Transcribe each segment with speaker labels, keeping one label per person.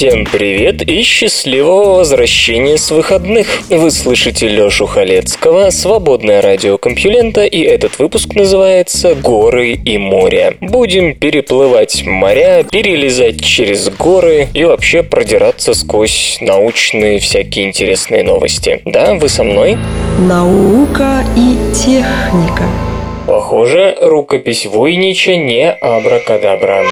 Speaker 1: Всем привет и счастливого возвращения с выходных! Вы слышите Лёшу Халецкого, свободное радио Компьюлента, и этот выпуск называется «Горы и море». Будем переплывать моря, перелезать через горы и вообще продираться сквозь научные всякие интересные новости. Да, вы со мной?
Speaker 2: Наука и техника
Speaker 1: Похоже, рукопись Войнича не абракадабра.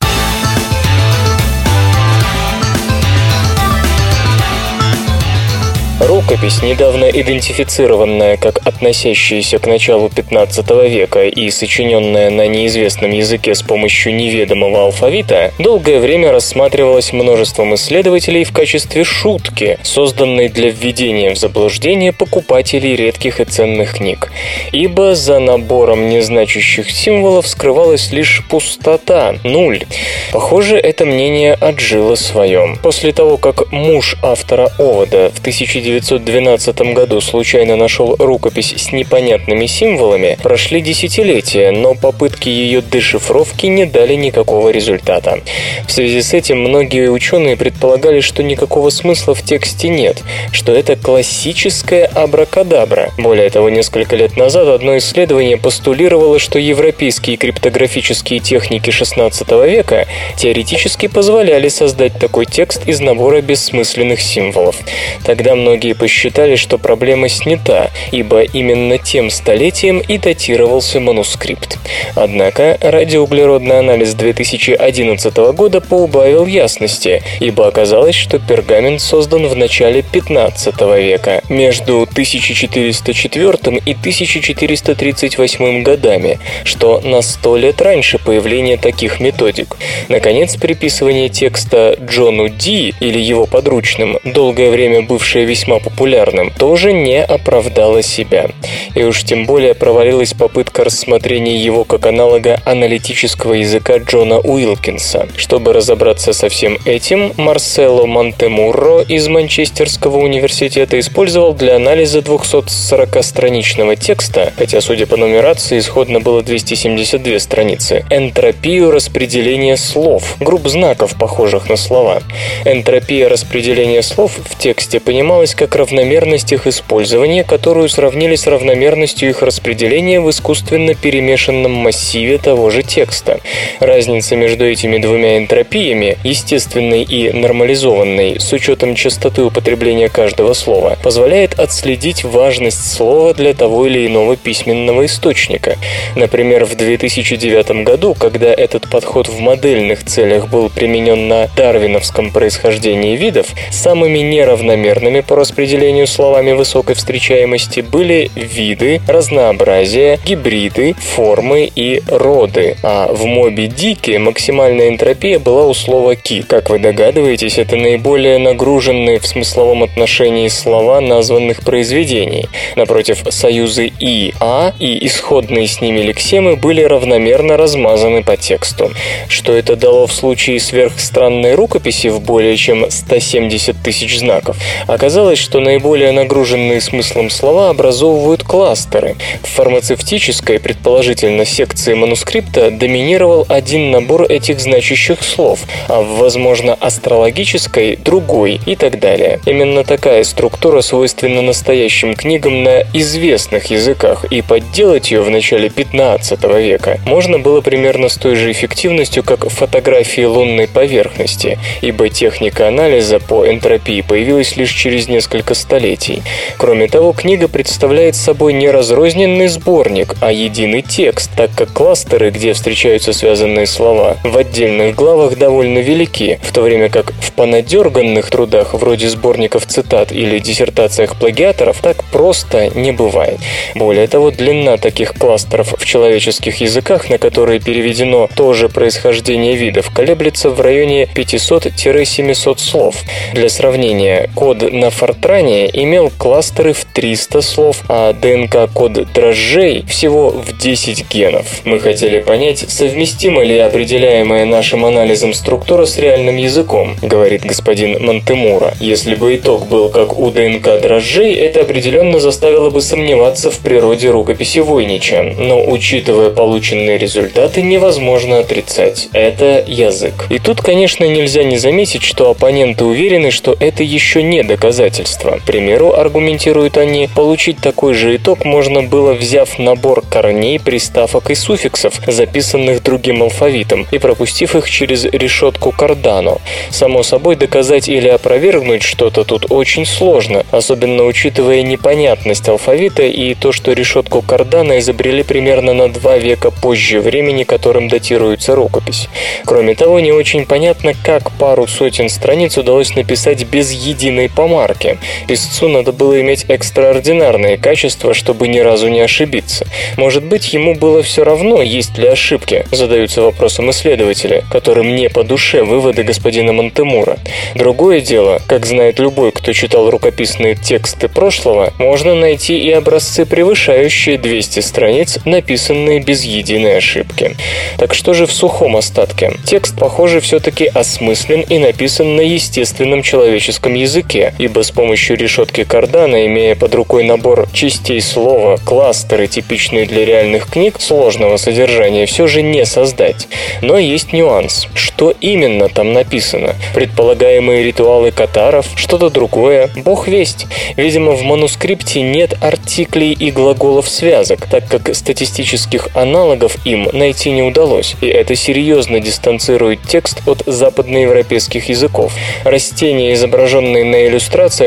Speaker 1: Рукопись, недавно идентифицированная как относящаяся к началу 15 века и сочиненная на неизвестном языке с помощью неведомого алфавита, долгое время рассматривалась множеством исследователей в качестве шутки, созданной для введения в заблуждение покупателей редких и ценных книг. Ибо за набором незначащих символов скрывалась лишь пустота, нуль. Похоже, это мнение отжило своем. После того, как муж автора Овода в 1900 1912 году случайно нашел рукопись с непонятными символами, прошли десятилетия, но попытки ее дешифровки не дали никакого результата. В связи с этим многие ученые предполагали, что никакого смысла в тексте нет, что это классическая абракадабра. Более того, несколько лет назад одно исследование постулировало, что европейские криптографические техники XVI века теоретически позволяли создать такой текст из набора бессмысленных символов. Тогда многие Многие посчитали, что проблема снята, ибо именно тем столетием и датировался манускрипт. Однако радиоуглеродный анализ 2011 года поубавил ясности, ибо оказалось, что пергамент создан в начале 15 века, между 1404 и 1438 годами, что на сто лет раньше появления таких методик. Наконец, приписывание текста Джону Ди или его подручным, долгое время бывшее весьма весьма популярным, тоже не оправдала себя. И уж тем более провалилась попытка рассмотрения его как аналога аналитического языка Джона Уилкинса. Чтобы разобраться со всем этим, Марсело Монтемурро из Манчестерского университета использовал для анализа 240-страничного текста, хотя, судя по нумерации, исходно было 272 страницы, энтропию распределения слов, групп знаков, похожих на слова. Энтропия распределения слов в тексте понималась как равномерность их использования, которую сравнили с равномерностью их распределения в искусственно перемешанном массиве того же текста. Разница между этими двумя энтропиями, естественной и нормализованной, с учетом частоты употребления каждого слова, позволяет отследить важность слова для того или иного письменного источника. Например, в 2009 году, когда этот подход в модельных целях был применен на дарвиновском происхождении видов, самыми неравномерными по распределению словами высокой встречаемости были виды, разнообразие, гибриды, формы и роды. А в Моби Дике максимальная энтропия была у слова «ки». Как вы догадываетесь, это наиболее нагруженные в смысловом отношении слова названных произведений. Напротив, союзы «и», «а» и исходные с ними лексемы были равномерно размазаны по тексту. Что это дало в случае сверхстранной рукописи в более чем 170 тысяч знаков? Оказалось, Оказалось, что наиболее нагруженные смыслом слова образовывают кластеры. В фармацевтической, предположительно, секции манускрипта доминировал один набор этих значащих слов, а в, возможно, астрологической – другой и так далее. Именно такая структура свойственна настоящим книгам на известных языках, и подделать ее в начале 15 века можно было примерно с той же эффективностью, как фотографии лунной поверхности, ибо техника анализа по энтропии появилась лишь через несколько несколько столетий. Кроме того, книга представляет собой не разрозненный сборник, а единый текст, так как кластеры, где встречаются связанные слова, в отдельных главах довольно велики, в то время как в понадерганных трудах, вроде сборников цитат или диссертациях плагиаторов, так просто не бывает. Более того, длина таких кластеров в человеческих языках, на которые переведено тоже происхождение видов, колеблется в районе 500-700 слов. Для сравнения, код на Фортране имел кластеры в 300 слов, а ДНК-код дрожжей всего в 10 генов. Мы хотели понять, совместима ли определяемая нашим анализом структура с реальным языком, говорит господин Монтемура. Если бы итог был как у ДНК дрожжей, это определенно заставило бы сомневаться в природе рукописи Войнича. Но учитывая полученные результаты, невозможно отрицать. Это язык. И тут, конечно, нельзя не заметить, что оппоненты уверены, что это еще не доказательство. К примеру, аргументируют они, получить такой же итог можно было, взяв набор корней, приставок и суффиксов, записанных другим алфавитом, и пропустив их через решетку Кардано. Само собой, доказать или опровергнуть что-то тут очень сложно, особенно учитывая непонятность алфавита и то, что решетку Кардано изобрели примерно на два века позже времени, которым датируется рукопись. Кроме того, не очень понятно, как пару сотен страниц удалось написать без единой помарки. Писцу надо было иметь экстраординарные качества, чтобы ни разу не ошибиться. Может быть, ему было все равно, есть ли ошибки, задаются вопросом исследователи, которым не по душе выводы господина Монтемура. Другое дело, как знает любой, кто читал рукописные тексты прошлого, можно найти и образцы, превышающие 200 страниц, написанные без единой ошибки. Так что же в сухом остатке? Текст, похоже, все-таки осмыслен и написан на естественном человеческом языке, ибо с помощью решетки Кардана, имея под рукой набор частей слова, кластеры, типичные для реальных книг, сложного содержания все же не создать. Но есть нюанс. Что именно там написано? Предполагаемые ритуалы катаров, что-то другое, бог весть. Видимо, в манускрипте нет артиклей и глаголов связок, так как статистических аналогов им найти не удалось, и это серьезно дистанцирует текст от западноевропейских языков. Растения, изображенные на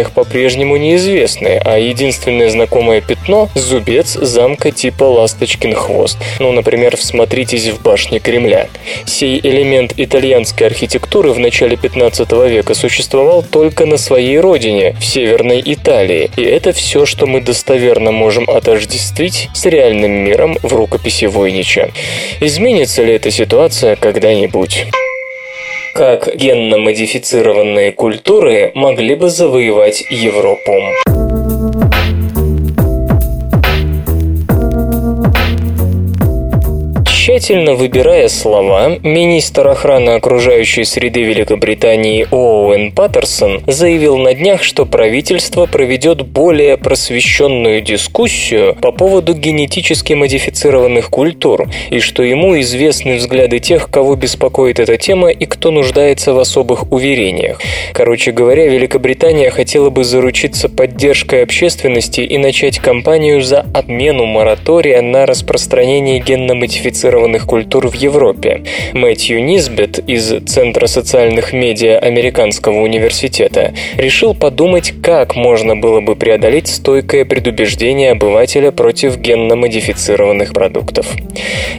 Speaker 1: иллюстрациях, по-прежнему неизвестны, а единственное знакомое пятно – зубец замка типа «Ласточкин хвост». Ну, например, всмотритесь в башне Кремля. Сей элемент итальянской архитектуры в начале 15 века существовал только на своей родине, в Северной Италии, и это все, что мы достоверно можем отождествить с реальным миром в рукописи Войнича. Изменится ли эта ситуация когда-нибудь? Как генно-модифицированные культуры могли бы завоевать Европу? Тщательно выбирая слова, министр охраны окружающей среды Великобритании Оуэн Паттерсон заявил на днях, что правительство проведет более просвещенную дискуссию по поводу генетически модифицированных культур и что ему известны взгляды тех, кого беспокоит эта тема и кто нуждается в особых уверениях. Короче говоря, Великобритания хотела бы заручиться поддержкой общественности и начать кампанию за отмену моратория на распространение генно-модифицированных модифицированных культур в Европе. Мэтью Низбет из Центра социальных медиа Американского университета решил подумать, как можно было бы преодолеть стойкое предубеждение обывателя против генно-модифицированных продуктов.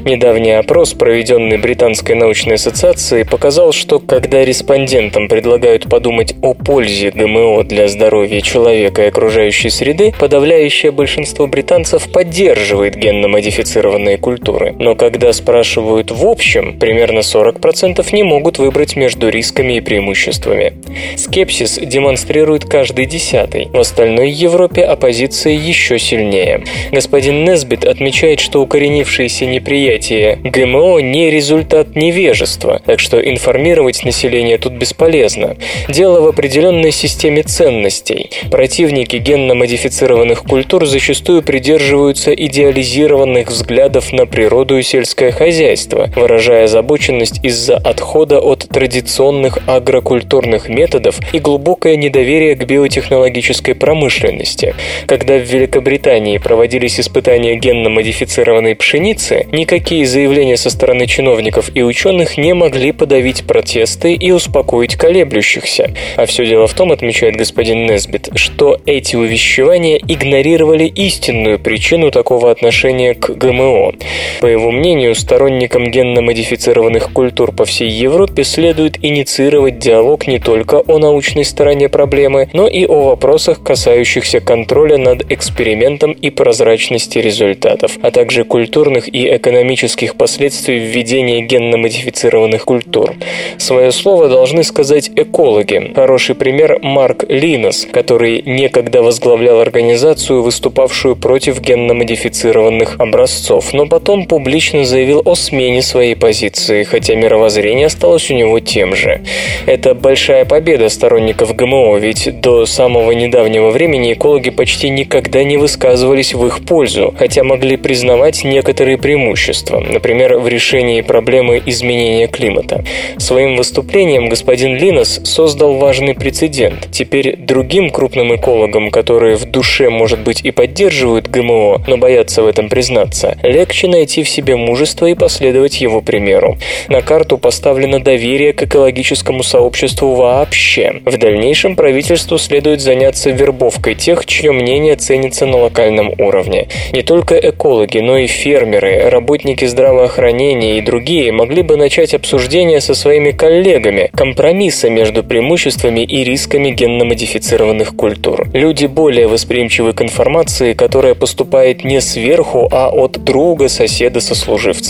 Speaker 1: Недавний опрос, проведенный Британской научной ассоциацией, показал, что когда респондентам предлагают подумать о пользе ГМО для здоровья человека и окружающей среды, подавляющее большинство британцев поддерживает генно-модифицированные культуры. Но когда спрашивают в общем, примерно 40% не могут выбрать между рисками и преимуществами. Скепсис демонстрирует каждый десятый. В остальной Европе оппозиция еще сильнее. Господин Несбит отмечает, что укоренившееся неприятие ГМО не результат невежества, так что информировать население тут бесполезно. Дело в определенной системе ценностей. Противники генно-модифицированных культур зачастую придерживаются идеализированных взглядов на природу и сельское сельское хозяйство, выражая озабоченность из-за отхода от традиционных агрокультурных методов и глубокое недоверие к биотехнологической промышленности. Когда в Великобритании проводились испытания генно-модифицированной пшеницы, никакие заявления со стороны чиновников и ученых не могли подавить протесты и успокоить колеблющихся. А все дело в том, отмечает господин Несбит, что эти увещевания игнорировали истинную причину такого отношения к ГМО. По его мнению, сторонникам генно-модифицированных культур по всей Европе следует инициировать диалог не только о научной стороне проблемы, но и о вопросах, касающихся контроля над экспериментом и прозрачности результатов, а также культурных и экономических последствий введения генно-модифицированных культур. Свое слово должны сказать экологи. Хороший пример Марк Линос, который некогда возглавлял организацию, выступавшую против генно-модифицированных образцов, но потом публично заявил о смене своей позиции, хотя мировоззрение осталось у него тем же. Это большая победа сторонников ГМО, ведь до самого недавнего времени экологи почти никогда не высказывались в их пользу, хотя могли признавать некоторые преимущества, например, в решении проблемы изменения климата. Своим выступлением господин Линос создал важный прецедент. Теперь другим крупным экологам, которые в душе, может быть, и поддерживают ГМО, но боятся в этом признаться, легче найти в себе мужество и последовать его примеру. На карту поставлено доверие к экологическому сообществу вообще. В дальнейшем правительству следует заняться вербовкой тех, чье мнение ценится на локальном уровне. Не только экологи, но и фермеры, работники здравоохранения и другие могли бы начать обсуждение со своими коллегами, компромисса между преимуществами и рисками генно-модифицированных культур. Люди более восприимчивы к информации, которая поступает не сверху, а от друга, соседа, сослуживца.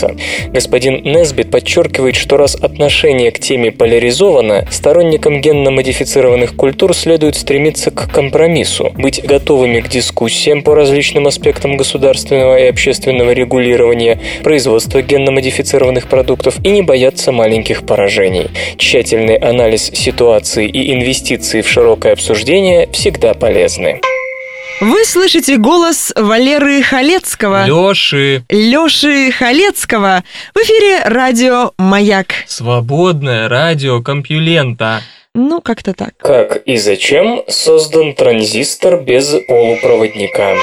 Speaker 1: Господин Несбит подчеркивает, что раз отношение к теме поляризовано, сторонникам генно-модифицированных культур следует стремиться к компромиссу, быть готовыми к дискуссиям по различным аспектам государственного и общественного регулирования, производства генно-модифицированных продуктов и не бояться маленьких поражений. Тщательный анализ ситуации и инвестиции в широкое обсуждение всегда полезны.
Speaker 2: Вы слышите голос Валеры Халецкого.
Speaker 3: Лёши.
Speaker 2: Лёши Халецкого. В эфире радио «Маяк».
Speaker 3: Свободное радио Компьюлента.
Speaker 2: Ну, как-то так.
Speaker 1: Как и зачем создан транзистор без полупроводника?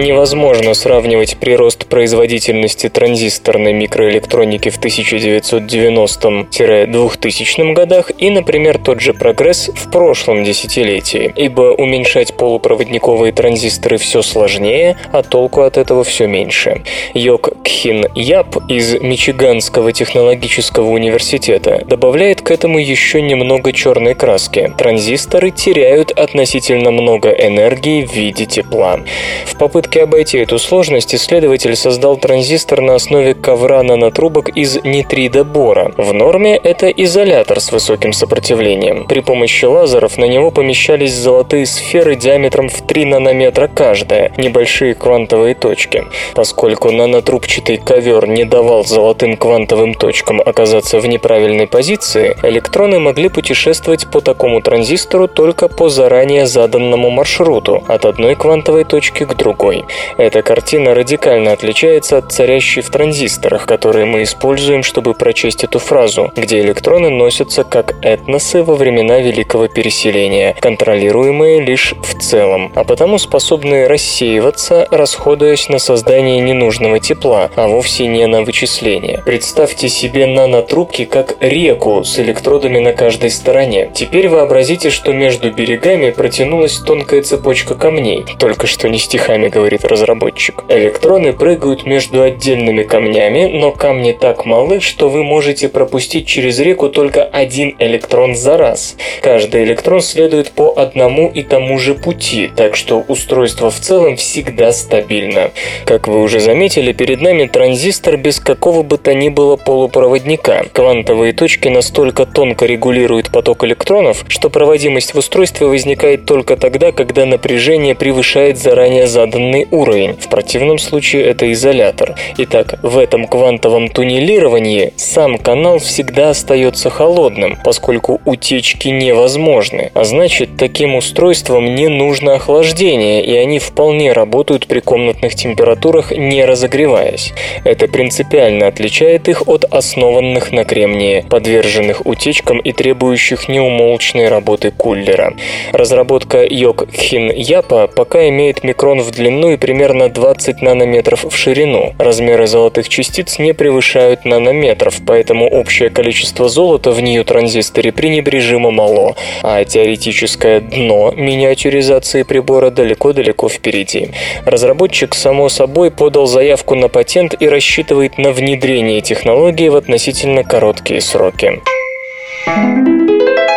Speaker 1: Невозможно сравнивать прирост производительности транзисторной микроэлектроники в 1990-2000 годах и, например, тот же прогресс в прошлом десятилетии, ибо уменьшать полупроводниковые транзисторы все сложнее, а толку от этого все меньше. Йок Кхин Яп из Мичиганского технологического университета добавляет к этому еще немного черной краски. Транзисторы теряют относительно много энергии в виде тепла. В попытке попытке обойти эту сложность исследователь создал транзистор на основе ковра нанотрубок из нитридобора. В норме это изолятор с высоким сопротивлением. При помощи лазеров на него помещались золотые сферы диаметром в 3 нанометра каждая, небольшие квантовые точки. Поскольку нанотрубчатый ковер не давал золотым квантовым точкам оказаться в неправильной позиции, электроны могли путешествовать по такому транзистору только по заранее заданному маршруту от одной квантовой точки к другой. Эта картина радикально отличается от царящей в транзисторах, которые мы используем, чтобы прочесть эту фразу, где электроны носятся как этносы во времена Великого Переселения, контролируемые лишь в целом, а потому способные рассеиваться, расходуясь на создание ненужного тепла, а вовсе не на вычисление. Представьте себе нанотрубки как реку с электродами на каждой стороне. Теперь вообразите, что между берегами протянулась тонкая цепочка камней, только что не стихами говорит говорит разработчик. Электроны прыгают между отдельными камнями, но камни так малы, что вы можете пропустить через реку только один электрон за раз. Каждый электрон следует по одному и тому же пути, так что устройство в целом всегда стабильно. Как вы уже заметили, перед нами транзистор без какого бы то ни было полупроводника. Квантовые точки настолько тонко регулируют поток электронов, что проводимость в устройстве возникает только тогда, когда напряжение превышает заранее заданную данный уровень. В противном случае это изолятор. Итак, в этом квантовом туннелировании сам канал всегда остается холодным, поскольку утечки невозможны. А значит, таким устройствам не нужно охлаждение, и они вполне работают при комнатных температурах, не разогреваясь. Это принципиально отличает их от основанных на кремнии, подверженных утечкам и требующих неумолчной работы кулера. Разработка Йок Хин Япа пока имеет микрон в длину и примерно 20 нанометров в ширину. Размеры золотых частиц не превышают нанометров, поэтому общее количество золота в нее транзисторе пренебрежимо мало, а теоретическое дно миниатюризации прибора далеко-далеко впереди. Разработчик, само собой, подал заявку на патент и рассчитывает на внедрение технологии в относительно короткие сроки.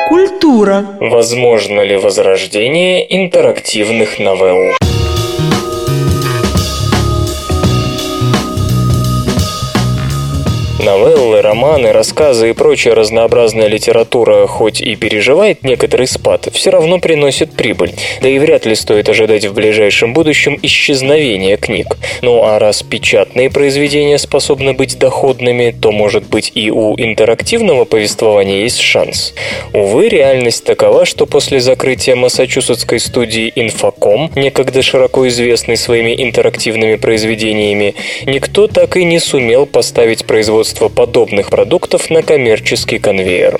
Speaker 2: Культура.
Speaker 1: Возможно ли возрождение интерактивных новелл? Новеллы, романы, рассказы и прочая разнообразная литература, хоть и переживает некоторый спад, все равно приносит прибыль. Да и вряд ли стоит ожидать в ближайшем будущем исчезновения книг. Ну а раз печатные произведения способны быть доходными, то, может быть, и у интерактивного повествования есть шанс. Увы, реальность такова, что после закрытия массачусетской студии Infocom, некогда широко известной своими интерактивными произведениями, никто так и не сумел поставить производство производства подобных продуктов на коммерческий конвейер.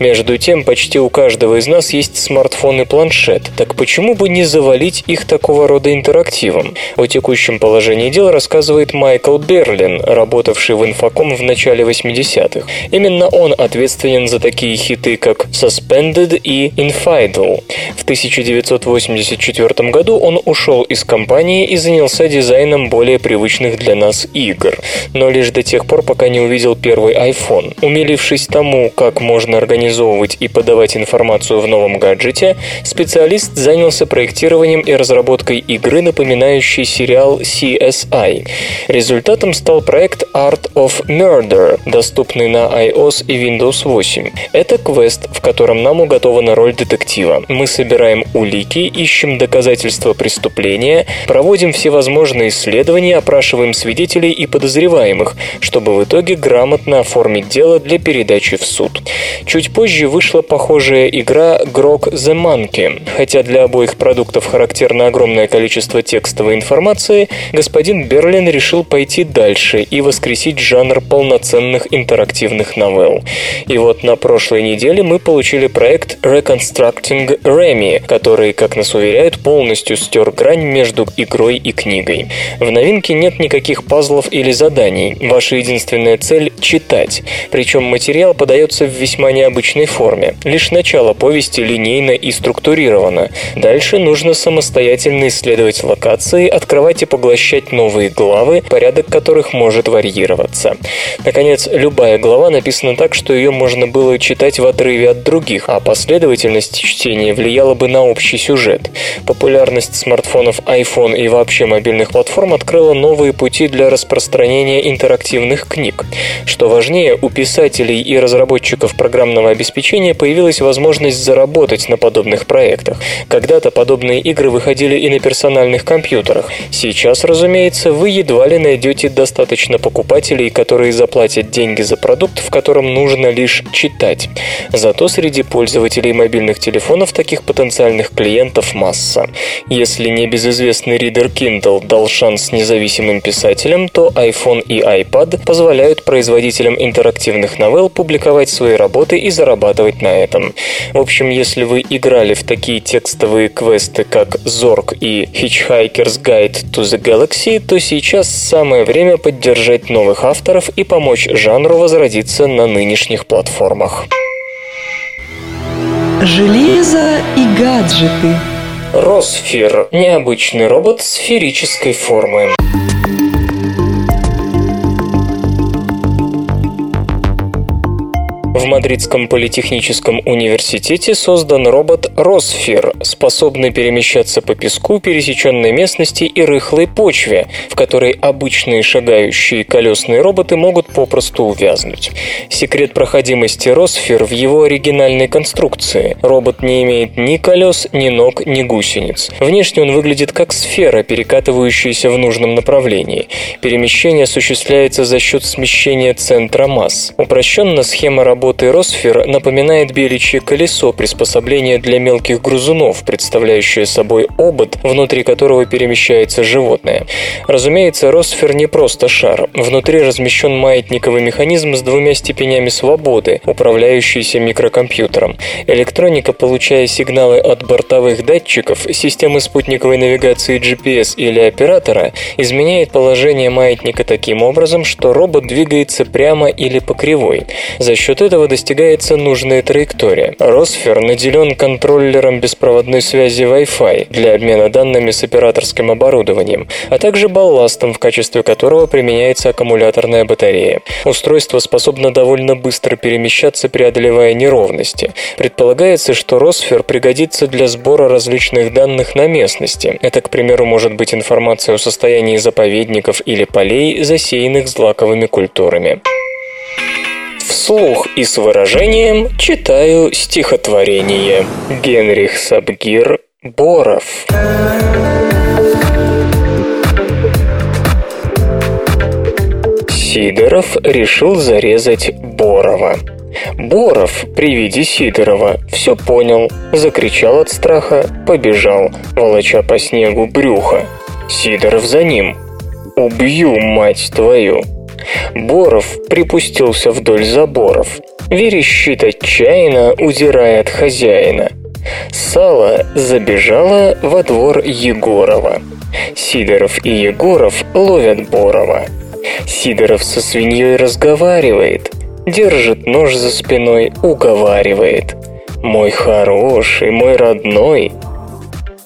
Speaker 1: Между тем, почти у каждого из нас есть смартфон и планшет, так почему бы не завалить их такого рода интерактивом? О текущем положении дел рассказывает Майкл Берлин, работавший в Инфоком в начале 80-х. Именно он ответственен за такие хиты, как Suspended и Infidel. В 1984 году он ушел из компании и занялся дизайном более привычных для нас игр. Но лишь до тех пор, пока не увидел увидел первый iPhone. Умилившись тому, как можно организовывать и подавать информацию в новом гаджете, специалист занялся проектированием и разработкой игры, напоминающей сериал CSI. Результатом стал проект Art of Murder, доступный на iOS и Windows 8. Это квест, в котором нам уготована роль детектива. Мы собираем улики, ищем доказательства преступления, проводим всевозможные исследования, опрашиваем свидетелей и подозреваемых, чтобы в итоге грамотно оформить дело для передачи в суд. Чуть позже вышла похожая игра Grok the Monkey. Хотя для обоих продуктов характерно огромное количество текстовой информации, господин Берлин решил пойти дальше и воскресить жанр полноценных интерактивных новелл. И вот на прошлой неделе мы получили проект Reconstructing Remy, который, как нас уверяют, полностью стер грань между игрой и книгой. В новинке нет никаких пазлов или заданий. Ваша единственная цель цель читать. Причем материал подается в весьма необычной форме. Лишь начало повести линейно и структурировано. Дальше нужно самостоятельно исследовать локации, открывать и поглощать новые главы, порядок которых может варьироваться. Наконец, любая глава написана так, что ее можно было читать в отрыве от других, а последовательность чтения влияла бы на общий сюжет. Популярность смартфонов iPhone и вообще мобильных платформ открыла новые пути для распространения интерактивных книг. Что важнее, у писателей и разработчиков программного обеспечения появилась возможность заработать на подобных проектах. Когда-то подобные игры выходили и на персональных компьютерах. Сейчас, разумеется, вы едва ли найдете достаточно покупателей, которые заплатят деньги за продукт, в котором нужно лишь читать. Зато среди пользователей мобильных телефонов таких потенциальных клиентов масса. Если небезызвестный ридер Kindle дал шанс независимым писателям, то iPhone и iPad позволяют производителям интерактивных новелл публиковать свои работы и зарабатывать на этом. В общем, если вы играли в такие текстовые квесты, как Zork и Hitchhiker's Guide to the Galaxy, то сейчас самое время поддержать новых авторов и помочь жанру возродиться на нынешних платформах.
Speaker 2: Железо и гаджеты.
Speaker 1: Росфер – необычный робот сферической формы. В Мадридском политехническом университете создан робот Росфир, способный перемещаться по песку, пересеченной местности и рыхлой почве, в которой обычные шагающие колесные роботы могут попросту увязнуть. Секрет проходимости Росфир в его оригинальной конструкции. Робот не имеет ни колес, ни ног, ни гусениц. Внешне он выглядит как сфера, перекатывающаяся в нужном направлении. Перемещение осуществляется за счет смещения центра масс. Упрощенно схема работы Росфер напоминает беличье колесо приспособление для мелких грызунов, представляющее собой обод, внутри которого перемещается животное. Разумеется, Росфер не просто шар. Внутри размещен маятниковый механизм с двумя степенями свободы, управляющийся микрокомпьютером. Электроника, получая сигналы от бортовых датчиков, системы спутниковой навигации GPS или оператора, изменяет положение маятника таким образом, что робот двигается прямо или по кривой. За счет этого достигается нужная траектория. Росфер наделен контроллером беспроводной связи Wi-Fi для обмена данными с операторским оборудованием, а также балластом, в качестве которого применяется аккумуляторная батарея. Устройство способно довольно быстро перемещаться, преодолевая неровности. Предполагается, что Росфер пригодится для сбора различных данных на местности. Это, к примеру, может быть информация о состоянии заповедников или полей, засеянных злаковыми культурами. Вслух и с выражением читаю стихотворение. Генрих Сабгир Боров. Сидоров решил зарезать Борова. Боров при виде Сидорова все понял, закричал от страха, побежал, волоча по снегу брюха. Сидоров за ним. «Убью, мать твою!» Боров припустился вдоль заборов. Верещит отчаянно, удирая от хозяина. Сало забежало во двор Егорова. Сидоров и Егоров ловят Борова. Сидоров со свиньей разговаривает, держит нож за спиной, уговаривает. «Мой хороший, мой родной!»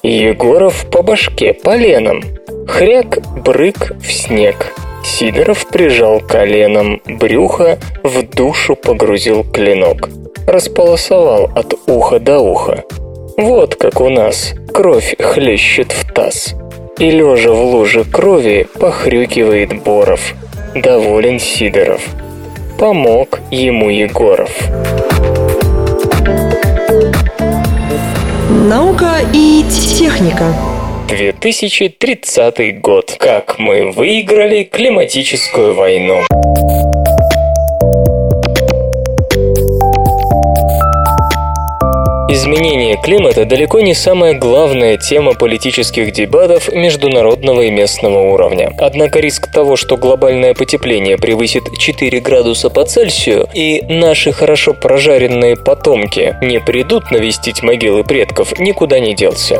Speaker 1: Егоров по башке поленом. Хряк, брык в снег. Сидоров прижал коленом брюхо, в душу погрузил клинок. Располосовал от уха до уха. Вот как у нас кровь хлещет в таз. И лежа в луже крови похрюкивает Боров. Доволен Сидоров. Помог ему Егоров.
Speaker 2: Наука и техника.
Speaker 1: 2030 год. Как мы выиграли климатическую войну. Изменение климата далеко не самая главная тема политических дебатов международного и местного уровня. Однако риск того, что глобальное потепление превысит 4 градуса по Цельсию и наши хорошо прожаренные потомки не придут навестить могилы предков, никуда не делся.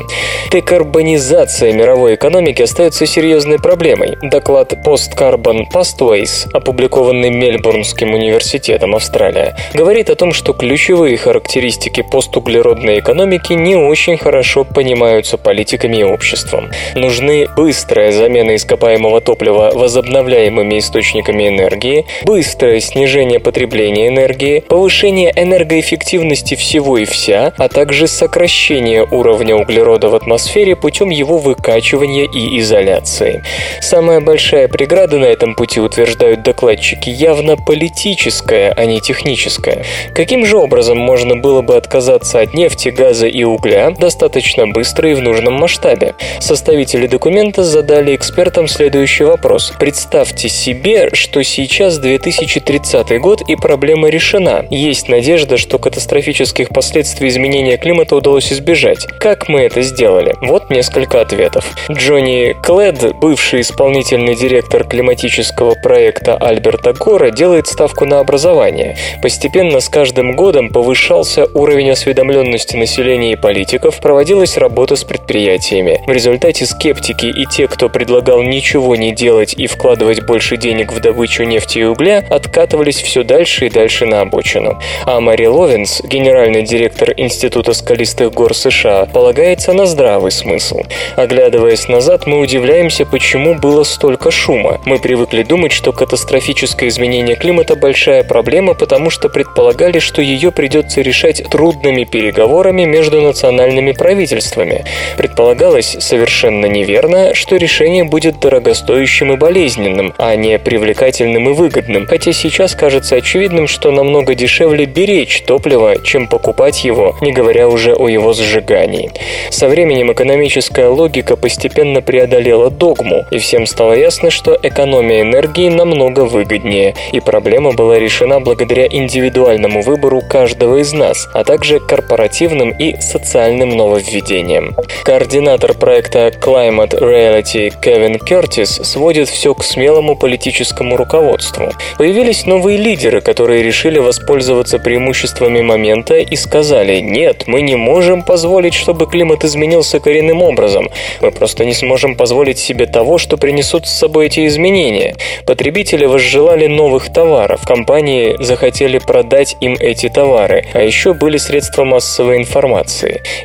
Speaker 1: Декарбонизация мировой экономики остается серьезной проблемой. Доклад Post Carbon Pathways, опубликованный Мельбурнским университетом Австралия, говорит о том, что ключевые характеристики постуглеродной углеродной экономики не очень хорошо понимаются политиками и обществом. Нужны быстрая замена ископаемого топлива возобновляемыми источниками энергии, быстрое снижение потребления энергии, повышение энергоэффективности всего и вся, а также сокращение уровня углерода в атмосфере путем его выкачивания и изоляции. Самая большая преграда на этом пути, утверждают докладчики, явно политическая, а не техническая. Каким же образом можно было бы отказаться от нефти, газа и угля достаточно быстро и в нужном масштабе. Составители документа задали экспертам следующий вопрос. Представьте себе, что сейчас 2030 год и проблема решена. Есть надежда, что катастрофических последствий изменения климата удалось избежать. Как мы это сделали? Вот несколько ответов. Джонни Клэд, бывший исполнительный директор климатического проекта Альберта Гора, делает ставку на образование. Постепенно с каждым годом повышался уровень осведомленности населения населения и политиков проводилась работа с предприятиями. В результате скептики и те, кто предлагал ничего не делать и вкладывать больше денег в добычу нефти и угля, откатывались все дальше и дальше на обочину. А Мари Ловенс, генеральный директор Института скалистых гор США, полагается на здравый смысл. Оглядываясь назад, мы удивляемся, почему было столько шума. Мы привыкли думать, что катастрофическое изменение климата – большая проблема, потому что предполагали, что ее придется решать трудными переговорами между национальными правительствами. Предполагалось совершенно неверно, что решение будет дорогостоящим и болезненным, а не привлекательным и выгодным, хотя сейчас кажется очевидным, что намного дешевле беречь топливо, чем покупать его, не говоря уже о его сжигании. Со временем экономическая логика постепенно преодолела догму, и всем стало ясно, что экономия энергии намного выгоднее, и проблема была решена благодаря индивидуальному выбору каждого из нас, а также корпоративным и социальным нововведениям. Координатор проекта Climate Reality Кевин Кертис сводит все к смелому политическому руководству. Появились новые лидеры, которые решили воспользоваться преимуществами момента и сказали «Нет, мы не можем позволить, чтобы климат изменился коренным образом. Мы просто не сможем позволить себе того, что принесут с собой эти изменения. Потребители возжелали новых товаров, компании захотели продать им эти товары, а еще были средства массовой информации.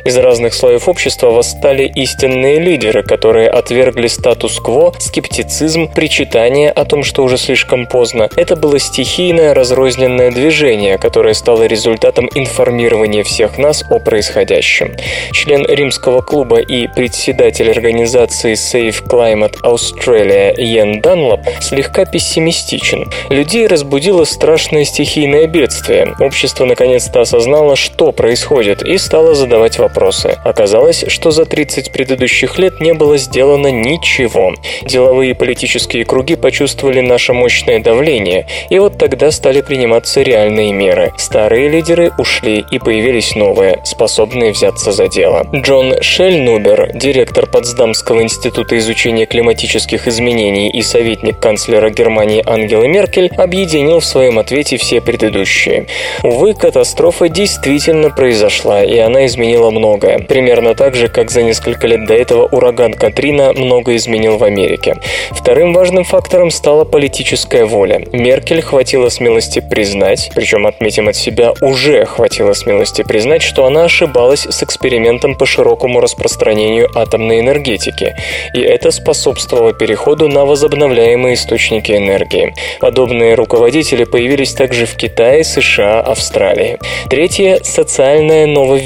Speaker 1: Из разных слоев общества восстали истинные лидеры, которые отвергли статус-кво, скептицизм, причитание о том, что уже слишком поздно. Это было стихийное разрозненное движение, которое стало результатом информирования всех нас о происходящем. Член римского клуба и председатель организации Safe Climate Australia Йен Данлоп слегка пессимистичен. Людей разбудило страшное стихийное бедствие. Общество наконец-то осознало, что происходит, и стало задавать вопросы. Оказалось, что за 30 предыдущих лет не было сделано ничего. Деловые и политические круги почувствовали наше мощное давление, и вот тогда стали приниматься реальные меры. Старые лидеры ушли, и появились новые, способные взяться за дело. Джон Шельнубер, директор Потсдамского института изучения климатических изменений и советник канцлера Германии Ангелы Меркель, объединил в своем ответе все предыдущие. Увы, катастрофа действительно произошла, и она изменила многое. Примерно так же, как за несколько лет до этого ураган Катрина много изменил в Америке. Вторым важным фактором стала политическая воля. Меркель хватило смелости признать, причем отметим от себя, уже хватило смелости признать, что она ошибалась с экспериментом по широкому распространению атомной энергетики, и это способствовало переходу на возобновляемые источники энергии. Подобные руководители появились также в Китае, США, Австралии. Третье – социальное нововведение.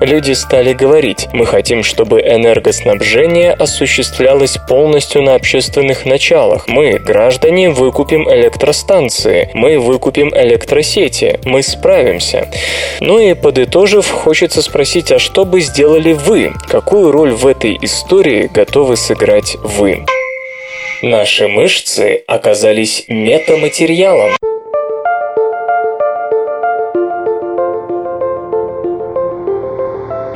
Speaker 1: Люди стали говорить, мы хотим, чтобы энергоснабжение осуществлялось полностью на общественных началах. Мы, граждане, выкупим электростанции, мы выкупим электросети, мы справимся. Ну и подытожив, хочется спросить, а что бы сделали вы? Какую роль в этой истории готовы сыграть вы? Наши мышцы оказались метаматериалом.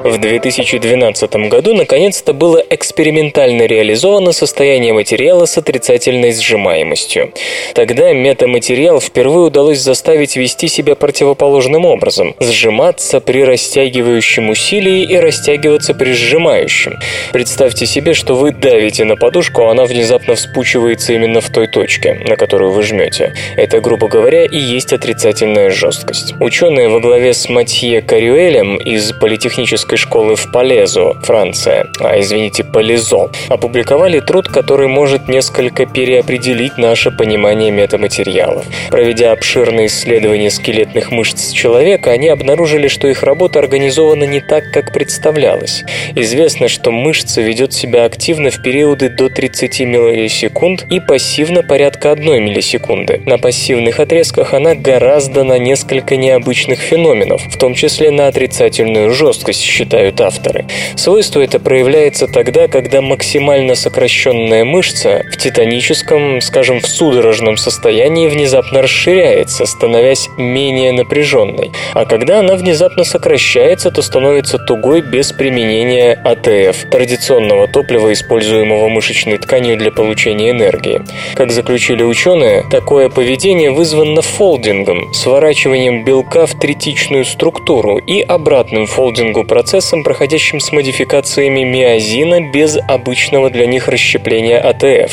Speaker 1: В 2012 году наконец-то было экспериментально реализовано состояние материала с отрицательной сжимаемостью. Тогда метаматериал впервые удалось заставить вести себя противоположным образом – сжиматься при растягивающем усилии и растягиваться при сжимающем. Представьте себе, что вы давите на подушку, а она внезапно вспучивается именно в той точке, на которую вы жмете. Это, грубо говоря, и есть отрицательная жесткость. Ученые во главе с Матье Карюэлем из Политехнической школы в Полезу, Франция, а извините, Полезо, опубликовали труд, который может несколько переопределить наше понимание метаматериалов. Проведя обширные исследования скелетных мышц человека, они обнаружили, что их работа организована не так, как представлялось. Известно, что мышца ведет себя активно в периоды до 30 миллисекунд и пассивно порядка 1 миллисекунды. На пассивных отрезках она гораздо на несколько необычных феноменов, в том числе на отрицательную жесткость считают авторы. Свойство это проявляется тогда, когда максимально сокращенная мышца в титаническом, скажем, в судорожном состоянии внезапно расширяется, становясь менее напряженной. А когда она внезапно сокращается, то становится тугой без применения АТФ, традиционного топлива, используемого мышечной тканью для получения энергии. Как заключили ученые, такое поведение вызвано фолдингом, сворачиванием белка в третичную структуру и обратным фолдингу процессом, проходящим с модификациями миозина без обычного для них расщепления АТФ.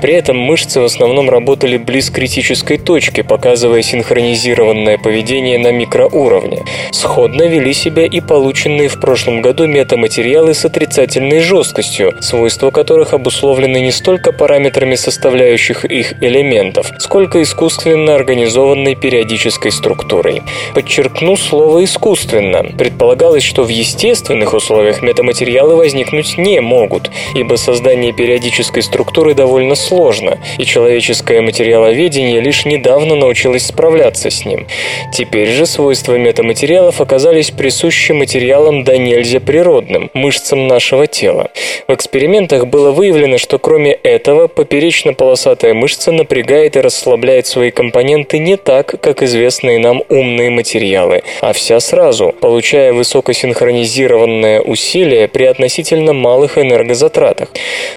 Speaker 1: При этом мышцы в основном работали близ критической точки, показывая синхронизированное поведение на микроуровне. Сходно вели себя и полученные в прошлом году метаматериалы с отрицательной жесткостью, свойства которых обусловлены не столько параметрами составляющих их элементов, сколько искусственно организованной периодической структурой. Подчеркну слово «искусственно». Предполагалось, что в естественных условиях метаматериалы возникнуть не могут, ибо создание периодической структуры довольно сложно, и человеческое материаловедение лишь недавно научилось справляться с ним. Теперь же свойства метаматериалов оказались присущи материалам до нельзя природным, мышцам нашего тела. В экспериментах было выявлено, что кроме этого поперечно-полосатая мышца напрягает и расслабляет свои компоненты не так, как известные нам умные материалы, а вся сразу, получая высокосинхронизированное усилие при относительно малых энергозатратах.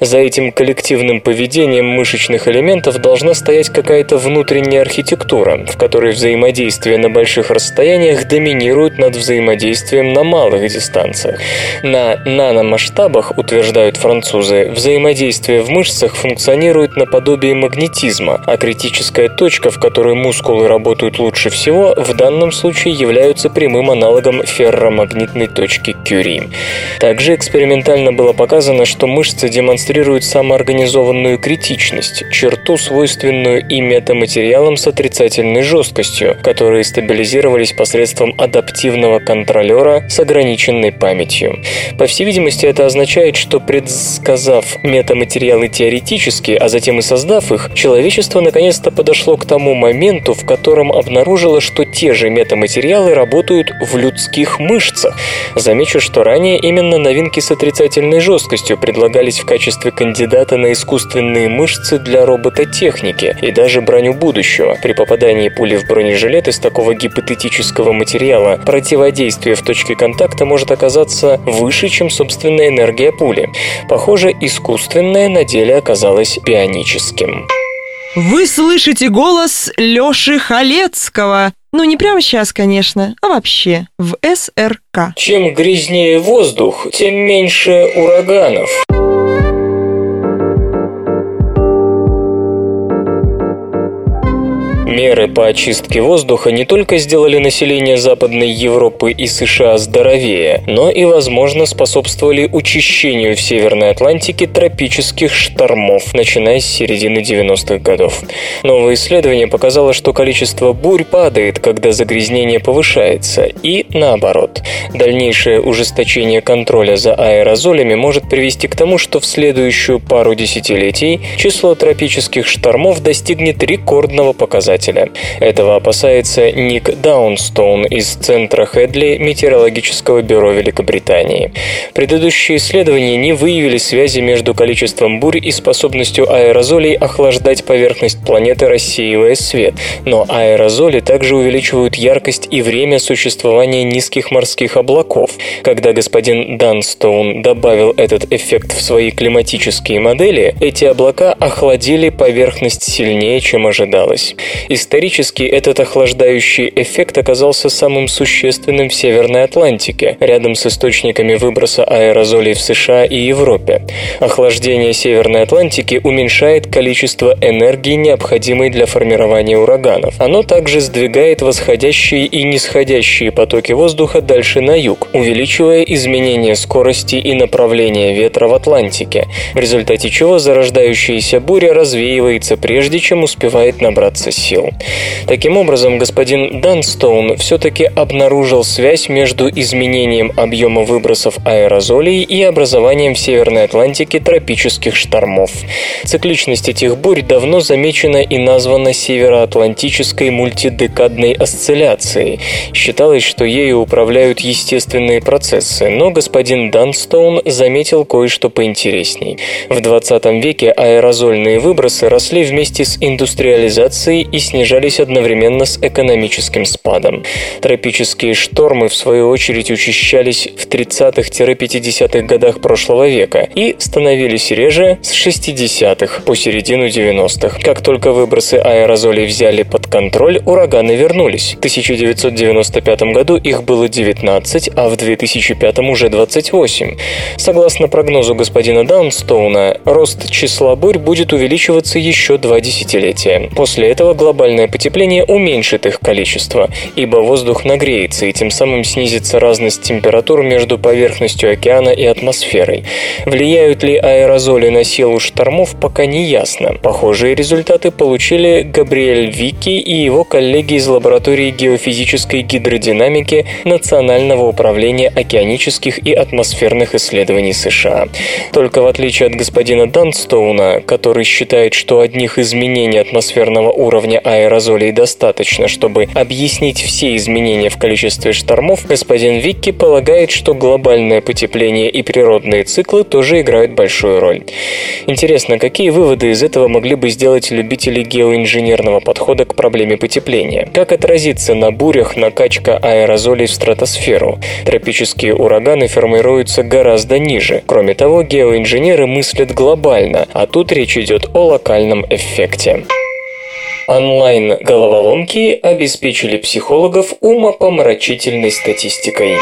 Speaker 1: За этим коллективным поведением мышечных элементов должна стоять какая-то внутренняя архитектура, в которой взаимодействие на больших расстояниях доминирует над взаимодействием на малых дистанциях. На наномасштабах, утверждают французы, взаимодействие в мышцах функционирует наподобие магнетизма, а критическая точка, в которой мускулы работают лучше всего, в данном случае являются прямым аналогом ферромагнитной точки Кюри. Также экспериментально было показано, что мышцы демонстрируют самоорганизованную критичность, черту, свойственную и метаматериалам с отрицательной жесткостью, которые стабилизировались посредством адаптивного контролера с ограниченной памятью. По всей видимости, это означает, что предсказав метаматериалы теоретически, а затем и создав их, человечество наконец-то подошло к тому моменту, в котором обнаружило, что те же метаматериалы работают в людских мышцах. Замечу, что ранее именно новинки с отрицательной жесткостью предлагались в качестве кандидата на искусственные мышцы для робототехники и даже броню будущего. При попадании пули в бронежилет из такого гипотетического материала противодействие в точке контакта может оказаться выше, чем собственная энергия пули. Похоже, искусственное на деле оказалось бионическим.
Speaker 2: Вы слышите голос Лёши Халецкого. Ну, не прямо сейчас, конечно, а вообще в СРК.
Speaker 1: Чем грязнее воздух, тем меньше ураганов. Меры по очистке воздуха не только сделали население Западной Европы и США здоровее, но и, возможно, способствовали учащению в Северной Атлантике тропических штормов, начиная с середины 90-х годов. Новое исследование показало, что количество бурь падает, когда загрязнение повышается, и наоборот. Дальнейшее ужесточение контроля за аэрозолями может привести к тому, что в следующую пару десятилетий число тропических штормов достигнет рекордного показателя показателя. Этого опасается Ник Даунстоун из Центра Хедли Метеорологического бюро Великобритании. Предыдущие исследования не выявили связи между количеством бурь и способностью аэрозолей охлаждать поверхность планеты, рассеивая свет. Но аэрозоли также увеличивают яркость и время существования низких морских облаков. Когда господин Данстоун добавил этот эффект в свои климатические модели, эти облака охладили поверхность сильнее, чем ожидалось. Исторически этот охлаждающий эффект оказался самым существенным в Северной Атлантике, рядом с источниками выброса аэрозолей в США и Европе. Охлаждение Северной Атлантики уменьшает количество энергии, необходимой для формирования ураганов. Оно также сдвигает восходящие и нисходящие потоки воздуха дальше на юг, увеличивая изменение скорости и направления ветра в Атлантике, в результате чего зарождающаяся буря развеивается прежде, чем успевает набраться сил сил. Таким образом, господин Данстоун все-таки обнаружил связь между изменением объема выбросов аэрозолей и образованием в Северной Атлантике тропических штормов. Цикличность этих бурь давно замечена и названа североатлантической мультидекадной осцилляцией. Считалось, что ею управляют естественные процессы, но господин Данстоун заметил кое-что поинтересней. В 20 веке аэрозольные выбросы росли вместе с индустриализацией и снижались одновременно с экономическим спадом. Тропические штормы, в свою очередь, учащались в 30-50-х годах прошлого века и становились реже с 60-х по середину 90-х. Как только выбросы аэрозолей взяли под контроль, ураганы вернулись. В 1995 году их было 19, а в 2005 уже 28. Согласно прогнозу господина Даунстоуна, рост числа бурь будет увеличиваться еще два десятилетия. После этого глобальное потепление уменьшит их количество, ибо воздух нагреется и тем самым снизится разность температур между поверхностью океана и атмосферой. Влияют ли аэрозоли на силу штормов, пока не ясно. Похожие результаты получили Габриэль Вики и его коллеги из лаборатории геофизической гидродинамики Национального управления океанических и атмосферных исследований США. Только в отличие от господина Данстоуна, который считает, что одних изменений атмосферного уровня аэрозолей достаточно, чтобы объяснить все изменения в количестве штормов, господин Викки полагает, что глобальное потепление и природные циклы тоже играют большую роль. Интересно, какие выводы из этого могли бы сделать любители геоинженерного подхода к проблеме потепления? Как отразится на бурях накачка аэрозолей в стратосферу? Тропические ураганы формируются гораздо ниже. Кроме того, геоинженеры мыслят глобально, а тут речь идет о локальном эффекте. Онлайн-головоломки обеспечили психологов умопомрачительной статистикой.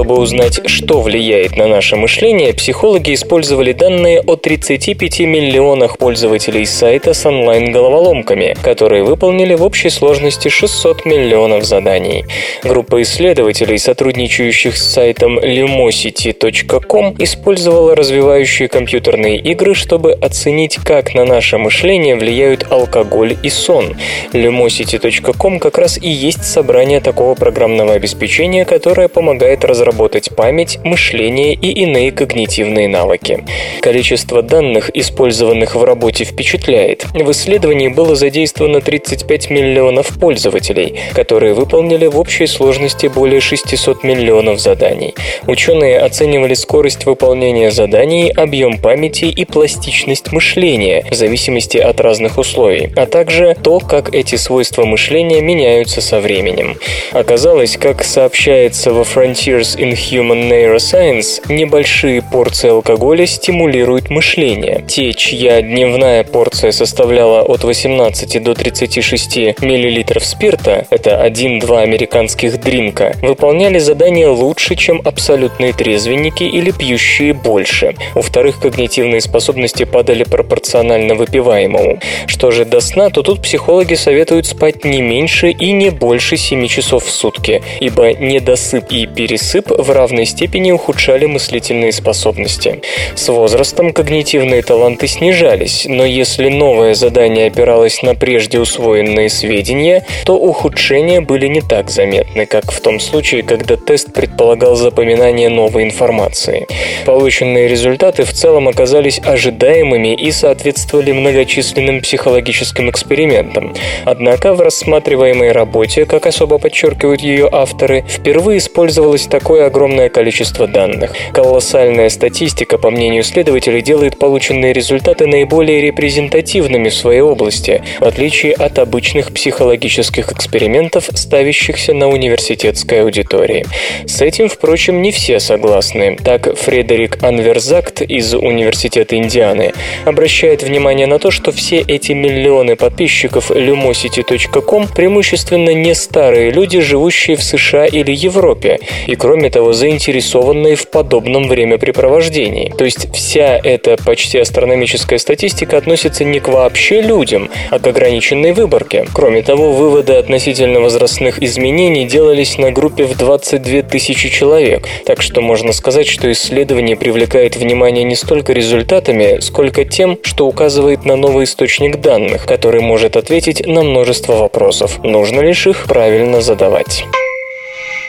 Speaker 1: Чтобы узнать, что влияет на наше мышление, психологи использовали данные о 35 миллионах пользователей сайта с онлайн-головоломками, которые выполнили в общей сложности 600 миллионов заданий. Группа исследователей, сотрудничающих с сайтом lumosity.com, использовала развивающие компьютерные игры, чтобы оценить, как на наше мышление влияют алкоголь и сон. lumosity.com как раз и есть собрание такого программного обеспечения, которое помогает разработать память, мышление и иные когнитивные навыки. Количество данных, использованных в работе, впечатляет. В исследовании было задействовано 35 миллионов пользователей, которые выполнили в общей сложности более 600 миллионов заданий. Ученые оценивали скорость выполнения заданий, объем памяти и пластичность мышления в зависимости от разных условий, а также то, как эти свойства мышления меняются со временем. Оказалось, как сообщается во Frontier Adventures in Human Neuroscience небольшие порции алкоголя стимулируют мышление. Те, чья дневная порция составляла от 18 до 36 мл спирта, это 1-2 американских дринка, выполняли задания лучше, чем абсолютные трезвенники или пьющие больше. У вторых когнитивные способности падали пропорционально выпиваемому. Что же до сна, то тут психологи советуют спать не меньше и не больше 7 часов в сутки, ибо недосып и пересып недосып в равной степени ухудшали мыслительные способности. С возрастом когнитивные таланты снижались, но если новое задание опиралось на прежде усвоенные сведения, то ухудшения были не так заметны, как в том случае, когда тест предполагал запоминание новой информации. Полученные результаты в целом оказались ожидаемыми и соответствовали многочисленным психологическим экспериментам. Однако в рассматриваемой работе, как особо подчеркивают ее авторы, впервые использовалась такое огромное количество данных. Колоссальная статистика, по мнению исследователей, делает полученные результаты наиболее репрезентативными в своей области, в отличие от обычных психологических экспериментов, ставящихся на университетской аудитории. С этим, впрочем, не все согласны. Так, Фредерик Анверзакт из Университета Индианы обращает внимание на то, что все эти миллионы подписчиков lumosity.com преимущественно не старые люди, живущие в США или Европе, и кроме кроме того, заинтересованные в подобном времяпрепровождении. То есть вся эта почти астрономическая статистика относится не к вообще людям, а к ограниченной выборке. Кроме того, выводы относительно возрастных изменений делались на группе в 22 тысячи человек, так что можно сказать, что исследование привлекает внимание не столько результатами, сколько тем, что указывает на новый источник данных, который может ответить на множество вопросов. Нужно лишь их правильно задавать.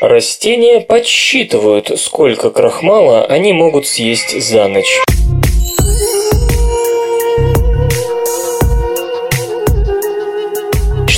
Speaker 1: Растения подсчитывают, сколько крахмала они могут съесть за ночь.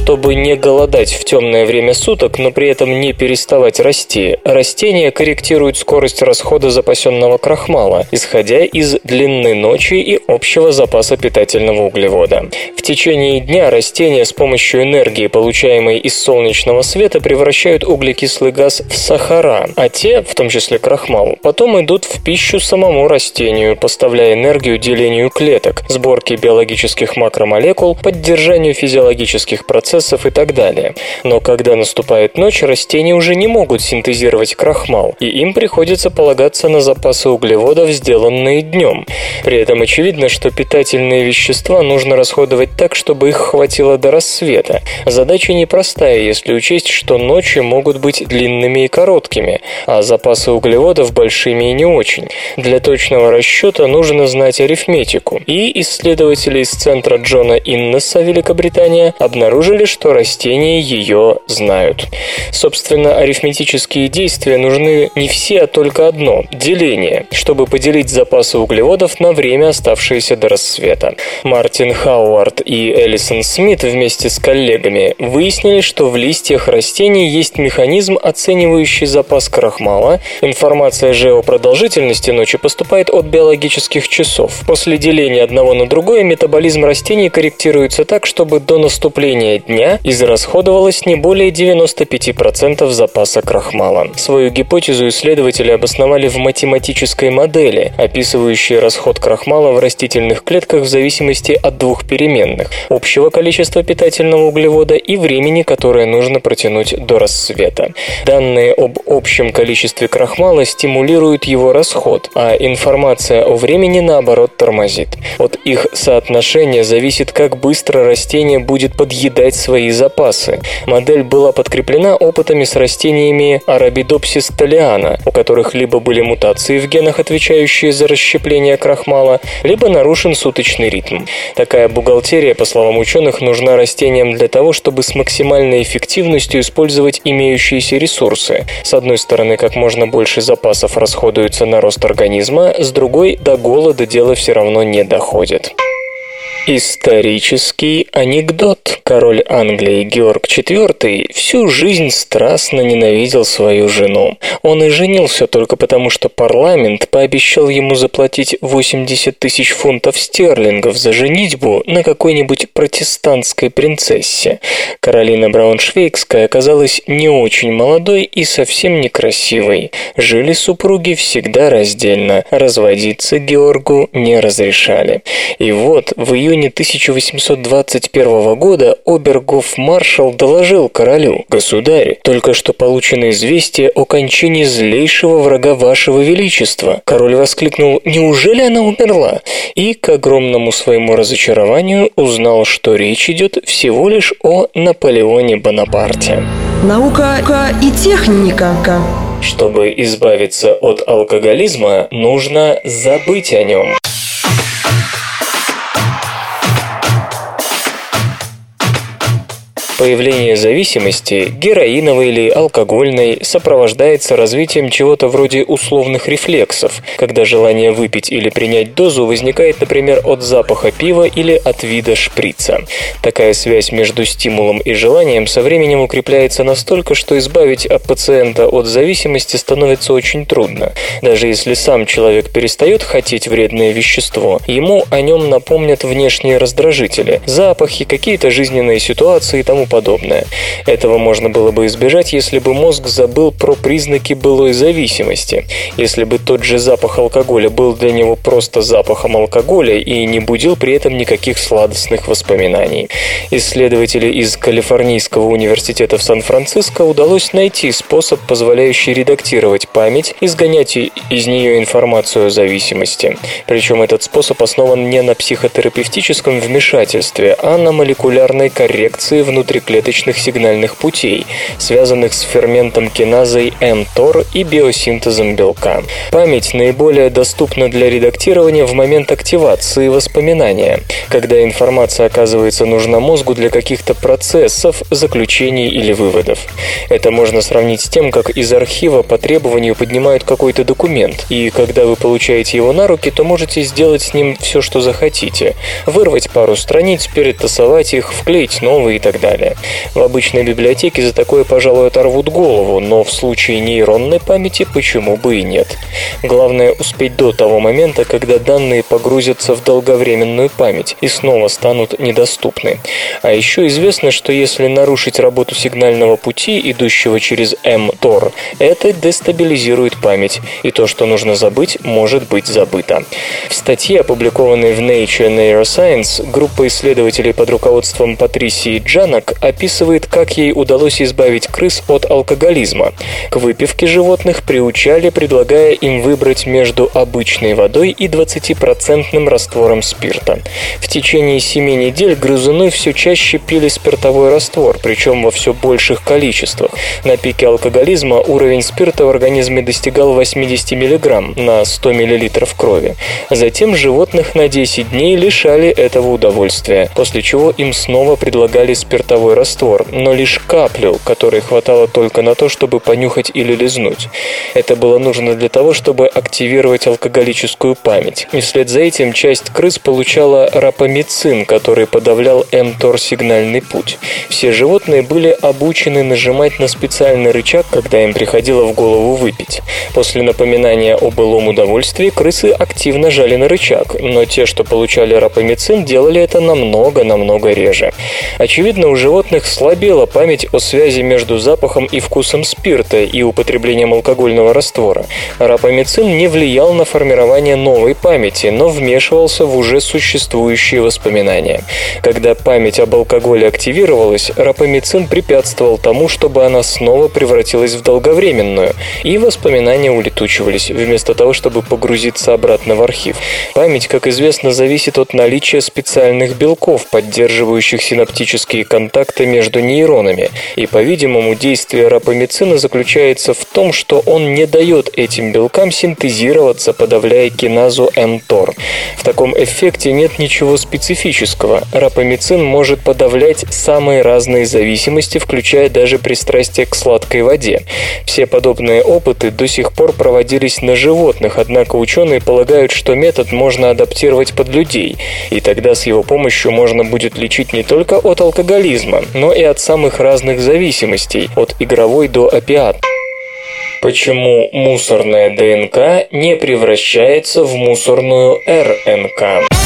Speaker 1: Чтобы не голодать в темное время суток, но при этом не переставать расти, растения корректируют скорость расхода запасенного крахмала, исходя из длины ночи и общего запаса питательного углевода. В течение дня растения с помощью энергии, получаемой из солнечного света, превращают углекислый газ в сахара, а те, в том числе крахмал, потом идут в пищу самому растению, поставляя энергию делению клеток, сборке биологических макромолекул, поддержанию физиологических процессов процессов и так далее. Но когда наступает ночь, растения уже не могут синтезировать крахмал, и им приходится полагаться на запасы углеводов, сделанные днем. При этом очевидно, что питательные вещества нужно расходовать так, чтобы их хватило до рассвета. Задача непростая, если учесть, что ночи могут быть длинными и короткими, а запасы углеводов большими и не очень. Для точного расчета нужно знать арифметику. И исследователи из центра Джона Иннеса, Великобритания, обнаружили, обнаружили, что растения ее знают. Собственно, арифметические действия нужны не все, а только одно – деление, чтобы поделить запасы углеводов на время, оставшееся до рассвета. Мартин Хауард и Элисон Смит вместе с коллегами выяснили, что в листьях растений есть механизм, оценивающий запас крахмала. Информация же о продолжительности ночи поступает от биологических часов. После деления одного на другое метаболизм растений корректируется так, чтобы до наступления дня израсходовалось не более 95% запаса крахмала. Свою гипотезу исследователи обосновали в математической модели, описывающей расход крахмала в растительных клетках в зависимости от двух переменных – общего количества питательного углевода и времени, которое нужно протянуть до рассвета. Данные об общем количестве крахмала стимулируют его расход, а информация о времени, наоборот, тормозит. От их соотношения зависит, как быстро растение будет подъедать свои запасы. Модель была подкреплена опытами с растениями Arabidopsis thaliana, у которых либо были мутации в генах, отвечающие за расщепление крахмала, либо нарушен суточный ритм. Такая бухгалтерия, по словам ученых, нужна растениям для того, чтобы с максимальной эффективностью использовать имеющиеся ресурсы. С одной стороны, как можно больше запасов расходуется на рост организма, с другой, до голода дело все равно не доходит. Исторический анекдот. Король Англии Георг IV всю жизнь страстно ненавидел свою жену. Он и женился только потому, что парламент пообещал ему заплатить 80 тысяч фунтов стерлингов за женитьбу на какой-нибудь протестантской принцессе. Каролина Брауншвейгская оказалась не очень молодой и совсем некрасивой. Жили супруги всегда раздельно, разводиться Георгу не разрешали. И вот в июне июне 1821 года обергоф-маршал доложил королю, «Государь, только что получено известие о кончине злейшего врага вашего величества». Король воскликнул, «Неужели она умерла?» И, к огромному своему разочарованию, узнал, что речь идет всего лишь о Наполеоне Бонапарте.
Speaker 2: Наука и техника.
Speaker 1: Чтобы избавиться от алкоголизма, нужно забыть о нем. Появление зависимости, героиновой или алкогольной, сопровождается развитием чего-то вроде условных рефлексов, когда желание выпить или принять дозу возникает, например, от запаха пива или от вида шприца. Такая связь между стимулом и желанием со временем укрепляется настолько, что избавить от пациента от зависимости становится очень трудно. Даже если сам человек перестает хотеть вредное вещество, ему о нем напомнят внешние раздражители, запахи, какие-то жизненные ситуации и тому подобное. Этого можно было бы избежать, если бы мозг забыл про признаки былой зависимости. Если бы тот же запах алкоголя был для него просто запахом алкоголя и не будил при этом никаких сладостных воспоминаний. Исследователи из Калифорнийского университета в Сан-Франциско удалось найти способ, позволяющий редактировать память, изгонять из нее информацию о зависимости. Причем этот способ основан не на психотерапевтическом вмешательстве, а на молекулярной коррекции внутриклеточных сигнальных путей, связанных с ферментом киназой mTOR и биосинтезом белка. Память наиболее доступна для редактирования в момент активации воспоминания, когда информация оказывается нужна мозгу для каких-то процессов, заключений или выводов. Это можно сравнить с тем, как из архива по требованию поднимают какой-то документ, и когда вы получаете его на руки, то можете сделать с ним все, что захотите. Вырвать пару страниц, перетасовать их, вклеить новые и так далее. В обычной библиотеке за такое, пожалуй, оторвут голову, но в случае нейронной памяти почему бы и нет. Главное успеть до того момента, когда данные погрузятся в долговременную память и снова станут недоступны. А еще известно, что если нарушить работу сигнального пути, идущего через mTOR, это дестабилизирует память, и то, что нужно забыть, может быть забыто. В статье, опубликованной в Nature Neuroscience, группа исследователей под руководством Патрисии Джанок описывает, как ей удалось избавить крыс от алкоголизма. К выпивке животных приучали, предлагая им выбрать между обычной водой и 20% раствором спирта. В течение 7 недель грызуны все чаще пили спиртовой раствор, причем во все больших количествах. На пике алкоголизма уровень спирта в организме достигал 80 мг на 100 мл крови. Затем животных на 10 дней лишали этого удовольствия, после чего им снова предлагали спиртовой раствор, но лишь каплю, которой хватало только на то, чтобы понюхать или лизнуть. Это было нужно для того, чтобы активировать алкоголическую память. И вслед за этим часть крыс получала рапамицин, который подавлял mTOR-сигнальный путь. Все животные были обучены нажимать на специальный рычаг, когда им приходило в голову выпить. После напоминания о былом удовольствии крысы активно жали на рычаг, но те, что получали рапамицин, делали это намного-намного реже. Очевидно, у животных слабела память о связи между запахом и вкусом спирта и употреблением алкогольного раствора. Рапамицин не влиял на формирование новой памяти, но вмешивался в уже существующие воспоминания. Когда память об алкоголе активировалась, рапамицин препятствовал тому, чтобы она снова превратилась в долговременную, и воспоминания улетучивались, вместо того, чтобы погрузиться обратно в архив. Память, как известно, зависит от наличия специальных белков, поддерживающих синаптические контакты между нейронами, и, по-видимому, действие рапамицина заключается в том, что он не дает этим белкам синтезироваться, подавляя киназу mTOR. В таком эффекте нет ничего специфического. Рапамицин может подавлять самые разные зависимости, включая даже пристрастие к сладкой воде. Все подобные опыты до сих пор проводились на животных, однако ученые полагают, что метод можно адаптировать под людей, и тогда с его помощью можно будет лечить не только от алкоголизма, но и от самых разных зависимостей, от игровой до опиат. Почему мусорная ДНК не превращается в мусорную РНК?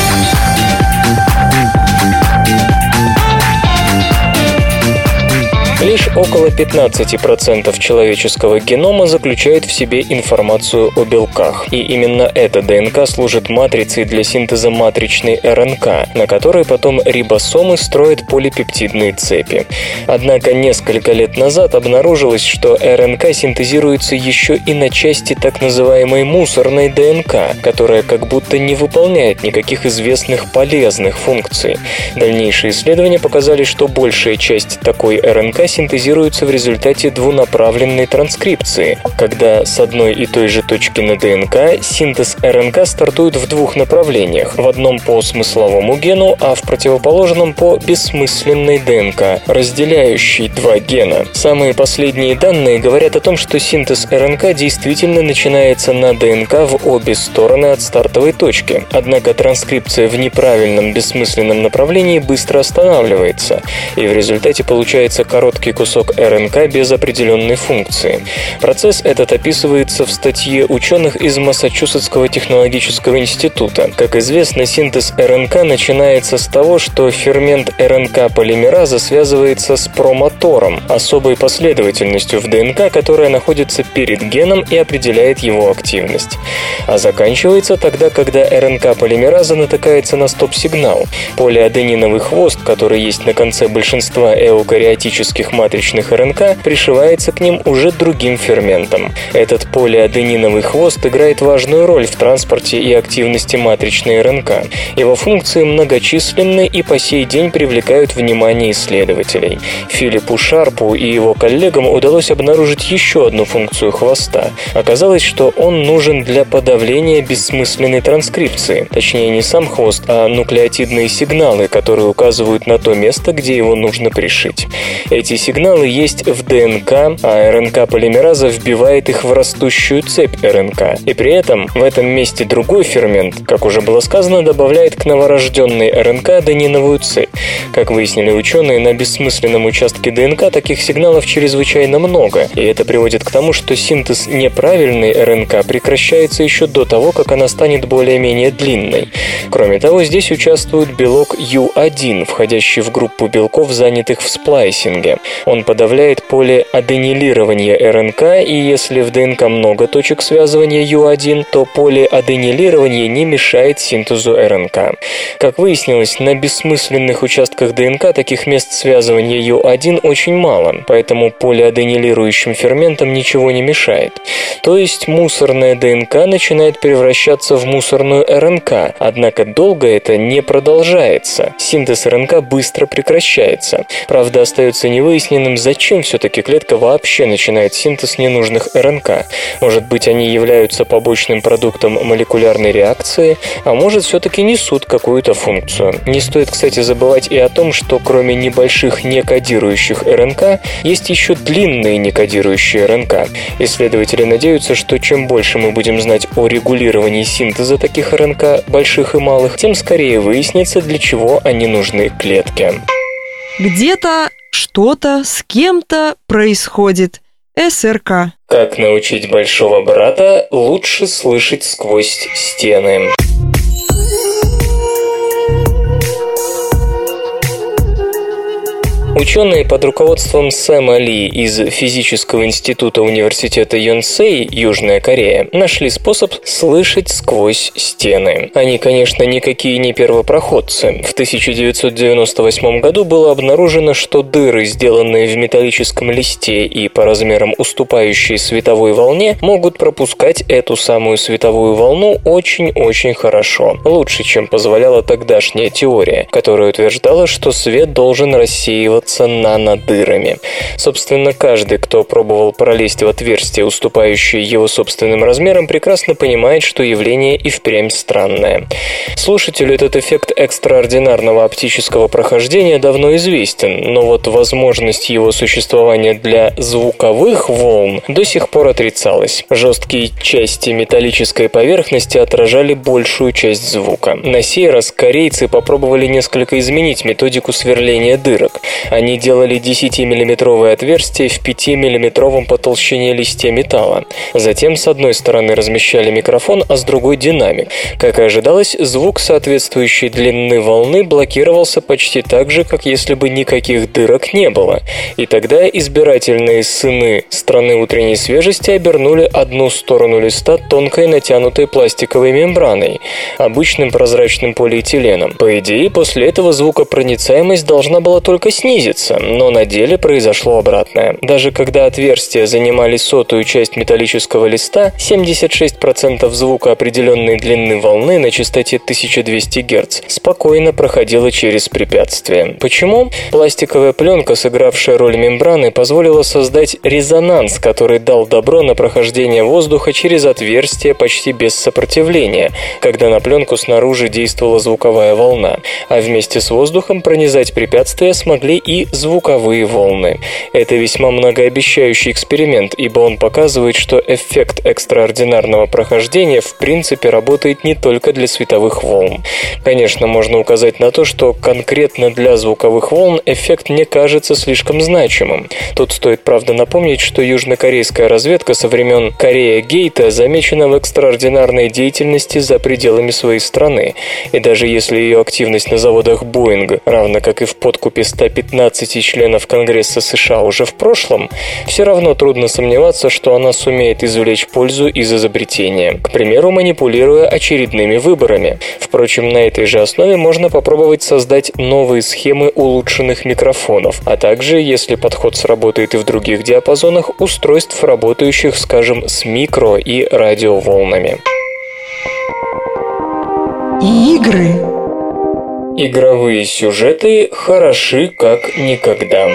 Speaker 1: Лишь около 15% человеческого генома заключает в себе информацию о белках. И именно эта ДНК служит матрицей для синтеза матричной РНК, на которой потом рибосомы строят полипептидные цепи. Однако несколько лет назад обнаружилось, что РНК синтезируется еще и на части так называемой мусорной ДНК, которая как будто не выполняет никаких известных полезных функций. Дальнейшие исследования показали, что большая часть такой РНК синтезируются в результате двунаправленной транскрипции, когда с одной и той же точки на ДНК синтез РНК стартует в двух направлениях, в одном по смысловому гену, а в противоположном по бессмысленной ДНК, разделяющей два гена. Самые последние данные говорят о том, что синтез РНК действительно начинается на ДНК в обе стороны от стартовой точки, однако транскрипция в неправильном бессмысленном направлении быстро останавливается, и в результате получается короткий кусок кусок РНК без определенной функции. Процесс этот описывается в статье ученых из Массачусетского технологического института. Как известно, синтез РНК начинается с того, что фермент РНК полимераза связывается с промотором, особой последовательностью в ДНК, которая находится перед геном и определяет его активность. А заканчивается тогда, когда РНК полимераза натыкается на стоп-сигнал. Полиадениновый хвост, который есть на конце большинства эукариотических матричных РНК, пришивается к ним уже другим ферментом. Этот полиадениновый хвост играет важную роль в транспорте и активности матричной РНК. Его функции многочисленны и по сей день привлекают внимание исследователей. Филиппу Шарпу и его коллегам удалось обнаружить еще одну функцию хвоста. Оказалось, что он нужен для подавления бессмысленной транскрипции. Точнее, не сам хвост, а нуклеотидные сигналы, которые указывают на то место, где его нужно пришить. Эти сигналы есть в ДНК, а РНК-полимераза вбивает их в растущую цепь РНК. И при этом в этом месте другой фермент, как уже было сказано, добавляет к новорожденной РНК адениновую цепь. Как выяснили ученые, на бессмысленном участке ДНК таких сигналов чрезвычайно много, и это приводит к тому, что синтез неправильной РНК прекращается еще до того, как она станет более-менее длинной. Кроме того, здесь участвует белок U1, входящий в группу белков, занятых в сплайсинге. Он подавляет полиаденилирование РНК, и если в ДНК много точек связывания U1, то полиаденилирование не мешает синтезу РНК. Как выяснилось, на бессмысленных участках ДНК таких мест связывания U1 очень мало, поэтому полиаденилирующим ферментам ничего не мешает. То есть мусорная ДНК начинает превращаться в мусорную РНК, однако долго это не продолжается. Синтез РНК быстро прекращается. Правда, остается невыясненным, зачем все-таки клетка вообще начинает синтез ненужных РНК. Может быть, они являются побочным продуктом молекулярной реакции, а может, все-таки несут какую-то функцию. Не стоит, кстати, забывать и о том, что кроме небольших некодирующих РНК, есть еще длинные некодирующие РНК. Исследователи надеются, что чем больше мы будем знать о регулировании синтеза таких РНК, больших и малых, тем скорее выяснится, для чего они нужны клетке.
Speaker 2: Где-то что-то с кем-то происходит. СРК.
Speaker 1: Как научить большого брата лучше слышать сквозь стены. Ученые под руководством Сэма Ли из Физического института университета Йонсей, Южная Корея, нашли способ слышать сквозь стены. Они, конечно, никакие не первопроходцы. В 1998 году было обнаружено, что дыры, сделанные в металлическом листе и по размерам уступающие световой волне, могут пропускать эту самую световую волну очень-очень хорошо. Лучше, чем позволяла тогдашняя теория, которая утверждала, что свет должен рассеиваться являются нанодырами. Собственно, каждый, кто пробовал пролезть в отверстие, уступающее его собственным размерам, прекрасно понимает, что явление и впрямь странное. Слушателю этот эффект экстраординарного оптического прохождения давно известен, но вот возможность его существования для звуковых волн до сих пор отрицалась. Жесткие части металлической поверхности отражали большую часть звука. На сей раз корейцы попробовали несколько изменить методику сверления дырок. Они делали 10-миллиметровое отверстие в 5-миллиметровом по толщине листе металла. Затем с одной стороны размещали микрофон, а с другой динамик. Как и ожидалось, звук соответствующей длины волны блокировался почти так же, как если бы никаких дырок не было. И тогда избирательные сыны страны утренней свежести обернули одну сторону листа тонкой натянутой пластиковой мембраной, обычным прозрачным полиэтиленом. По идее, после этого звукопроницаемость должна была только снизиться, снизиться, но на деле произошло обратное. Даже когда отверстия занимали сотую часть металлического листа, 76% звука определенной длины волны на частоте 1200 Гц спокойно проходило через препятствие. Почему? Пластиковая пленка, сыгравшая роль мембраны, позволила создать резонанс, который дал добро на прохождение воздуха через отверстие почти без сопротивления, когда на пленку снаружи действовала звуковая волна, а вместе с воздухом пронизать препятствия смогли и звуковые волны. Это весьма многообещающий эксперимент, ибо он показывает, что эффект экстраординарного прохождения в принципе работает не только для световых волн. Конечно, можно указать на то, что конкретно для звуковых волн эффект не кажется слишком значимым. Тут стоит, правда, напомнить, что южнокорейская разведка со времен Корея Гейта замечена в экстраординарной деятельности за пределами своей страны. И даже если ее активность на заводах Боинг, равно как и в подкупе 115 членов Конгресса США уже в прошлом, все равно трудно сомневаться, что она сумеет извлечь пользу из изобретения, к примеру, манипулируя очередными выборами. Впрочем, на этой же основе можно попробовать создать новые схемы улучшенных микрофонов, а также, если подход сработает и в других диапазонах, устройств, работающих, скажем, с микро- и радиоволнами.
Speaker 2: Игры.
Speaker 1: Игровые сюжеты хороши как никогда.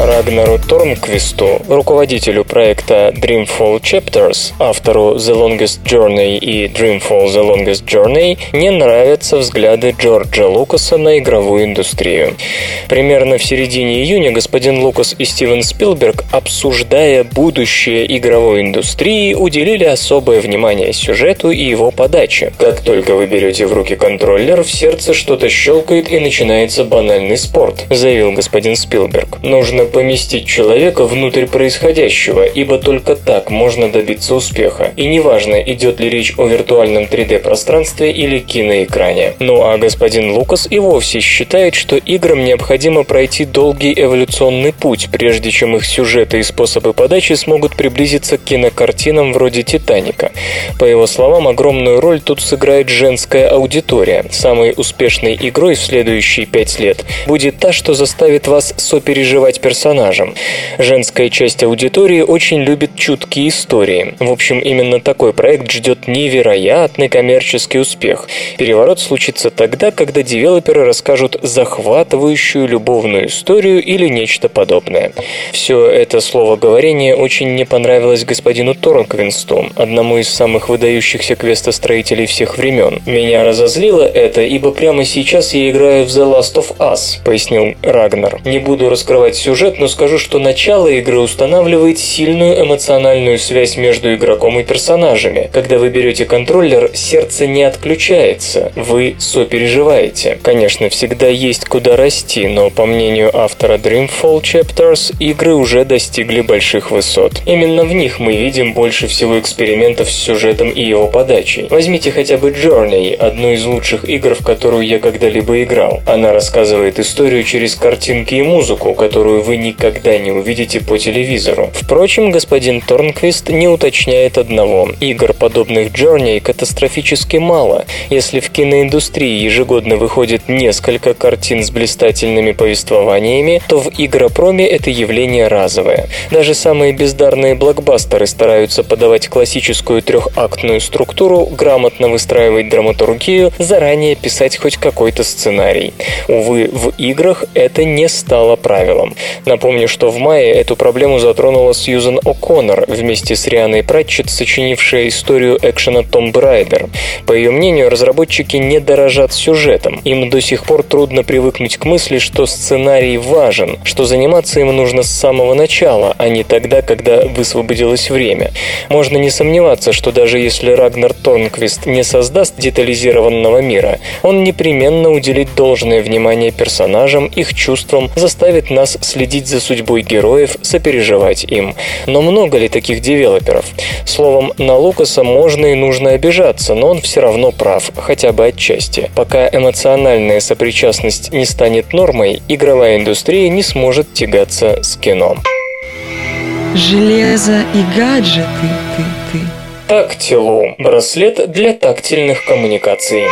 Speaker 1: Рагнару Торнквисту, руководителю проекта Dreamfall Chapters, автору The Longest Journey и Dreamfall The Longest Journey, не нравятся взгляды Джорджа Лукаса на игровую индустрию. Примерно в середине июня господин Лукас и Стивен Спилберг, обсуждая будущее игровой индустрии, уделили особое внимание сюжету и его подаче. Как только вы берете в руки контроллер, в сердце что-то щелкает и начинается банальный спорт, заявил господин Спилберг. Нужно поместить человека внутрь происходящего, ибо только так можно добиться успеха. И неважно, идет ли речь о виртуальном 3D-пространстве или киноэкране. Ну а господин Лукас и вовсе считает, что играм необходимо пройти долгий эволюционный путь, прежде чем их сюжеты и способы подачи смогут приблизиться к кинокартинам вроде «Титаника». По его словам, огромную роль тут сыграет женская аудитория. Самой успешной игрой в следующие пять лет будет та, что заставит вас сопереживать персонажам персонажам. Женская часть аудитории очень любит чуткие истории. В общем, именно такой проект ждет невероятный коммерческий успех. Переворот случится тогда, когда девелоперы расскажут захватывающую любовную историю или нечто подобное. Все это словоговорение очень не понравилось господину Торнквинсту, одному из самых выдающихся квестостроителей всех времен. «Меня разозлило это, ибо прямо сейчас я играю в The Last of Us», — пояснил Рагнар. «Не буду раскрывать сюжет, сюжет, но скажу, что начало игры устанавливает сильную эмоциональную связь между игроком и персонажами. Когда вы берете контроллер, сердце не отключается, вы сопереживаете. Конечно, всегда есть куда расти, но по мнению автора Dreamfall Chapters, игры уже достигли больших высот. Именно в них мы видим больше всего экспериментов с сюжетом и его подачей. Возьмите хотя бы Journey, одну из лучших игр, в которую я когда-либо играл. Она рассказывает историю через картинки и музыку, которую вы никогда не увидите по телевизору. Впрочем, господин Торнквист не уточняет одного. Игр, подобных Journey, катастрофически мало. Если в киноиндустрии ежегодно выходит несколько картин с блистательными повествованиями, то в игропроме это явление разовое. Даже самые бездарные блокбастеры стараются подавать классическую трехактную структуру, грамотно выстраивать драматургию, заранее писать хоть какой-то сценарий. Увы, в играх это не стало правилом. Напомню, что в мае эту проблему затронула Сьюзан О'Коннор вместе с Рианой Пратчет, сочинившая историю экшена Том Брайдер. По ее мнению, разработчики не дорожат сюжетом. Им до сих пор трудно привыкнуть к мысли, что сценарий важен, что заниматься им нужно с самого начала, а не тогда, когда высвободилось время. Можно не сомневаться, что даже если Рагнар Торнквист не создаст детализированного мира, он непременно уделит должное внимание персонажам, их чувствам, заставит нас следить следить за судьбой героев, сопереживать им. Но много ли таких девелоперов? Словом, на Лукаса можно и нужно обижаться, но он все равно прав, хотя бы отчасти. Пока эмоциональная сопричастность не станет нормой, игровая индустрия не сможет тягаться с кино.
Speaker 2: Железо и гаджеты, ты, ты.
Speaker 1: Тактилу – браслет для тактильных коммуникаций.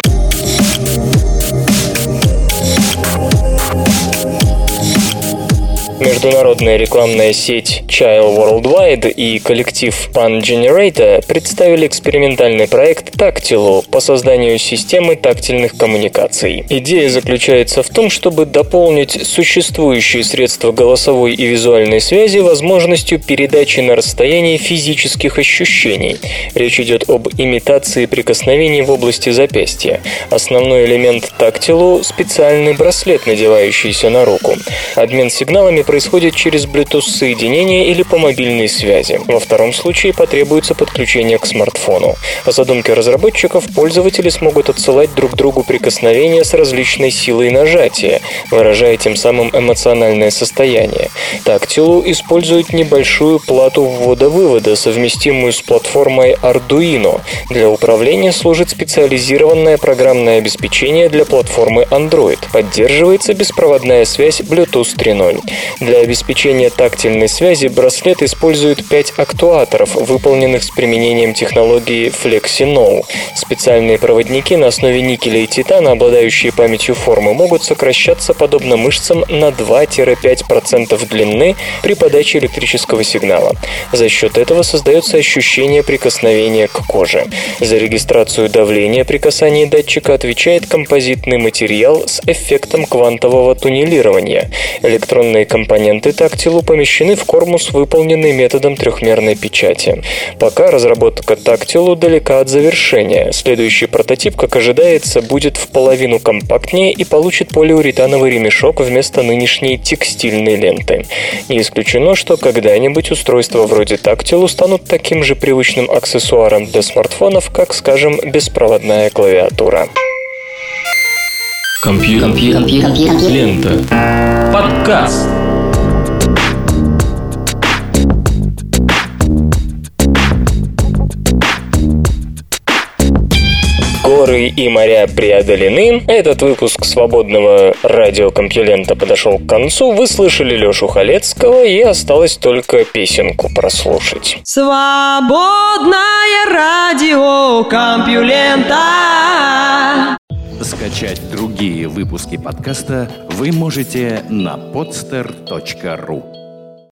Speaker 1: Международная рекламная сеть Child Worldwide и коллектив Pan Generator представили экспериментальный проект Tactilo по созданию системы тактильных коммуникаций. Идея заключается в том, чтобы дополнить существующие средства голосовой и визуальной связи возможностью передачи на расстоянии физических ощущений. Речь идет об имитации прикосновений в области запястья. Основной элемент Tactilo – специальный браслет, надевающийся на руку. Обмен сигналами происходит через Bluetooth-соединение или по мобильной связи. Во втором случае потребуется подключение к смартфону. По задумке разработчиков, пользователи смогут отсылать друг другу прикосновения с различной силой нажатия, выражая тем самым эмоциональное состояние. Tactilo использует небольшую плату ввода-вывода, совместимую с платформой Arduino. Для управления служит специализированное программное обеспечение для платформы Android. Поддерживается беспроводная связь Bluetooth 3.0. Для обеспечения тактильной связи браслет использует 5 актуаторов, выполненных с применением технологии FlexiNow. Специальные проводники на основе никеля и титана, обладающие памятью формы, могут сокращаться подобно мышцам на 2-5% длины при подаче электрического сигнала. За счет этого создается ощущение прикосновения к коже. За регистрацию давления при касании датчика отвечает композитный материал с эффектом квантового туннелирования. Электронные компоненты тактилу помещены в кормус, выполненный методом трехмерной печати. Пока разработка тактилу далека от завершения. Следующий прототип, как ожидается, будет в половину компактнее и получит полиуретановый ремешок вместо нынешней текстильной ленты. Не исключено, что когда-нибудь устройства вроде тактилу станут таким же привычным аксессуаром для смартфонов, как, скажем, беспроводная клавиатура.
Speaker 4: Компьютер. Лента. Подкаст.
Speaker 1: Горы и моря преодолены. Этот выпуск свободного радиокомпьюлента подошел к концу. Вы слышали Лешу Халецкого, и осталось только песенку прослушать.
Speaker 2: Свободное радио Компьюлента.
Speaker 4: Скачать другие выпуски подкаста вы можете на podster.ru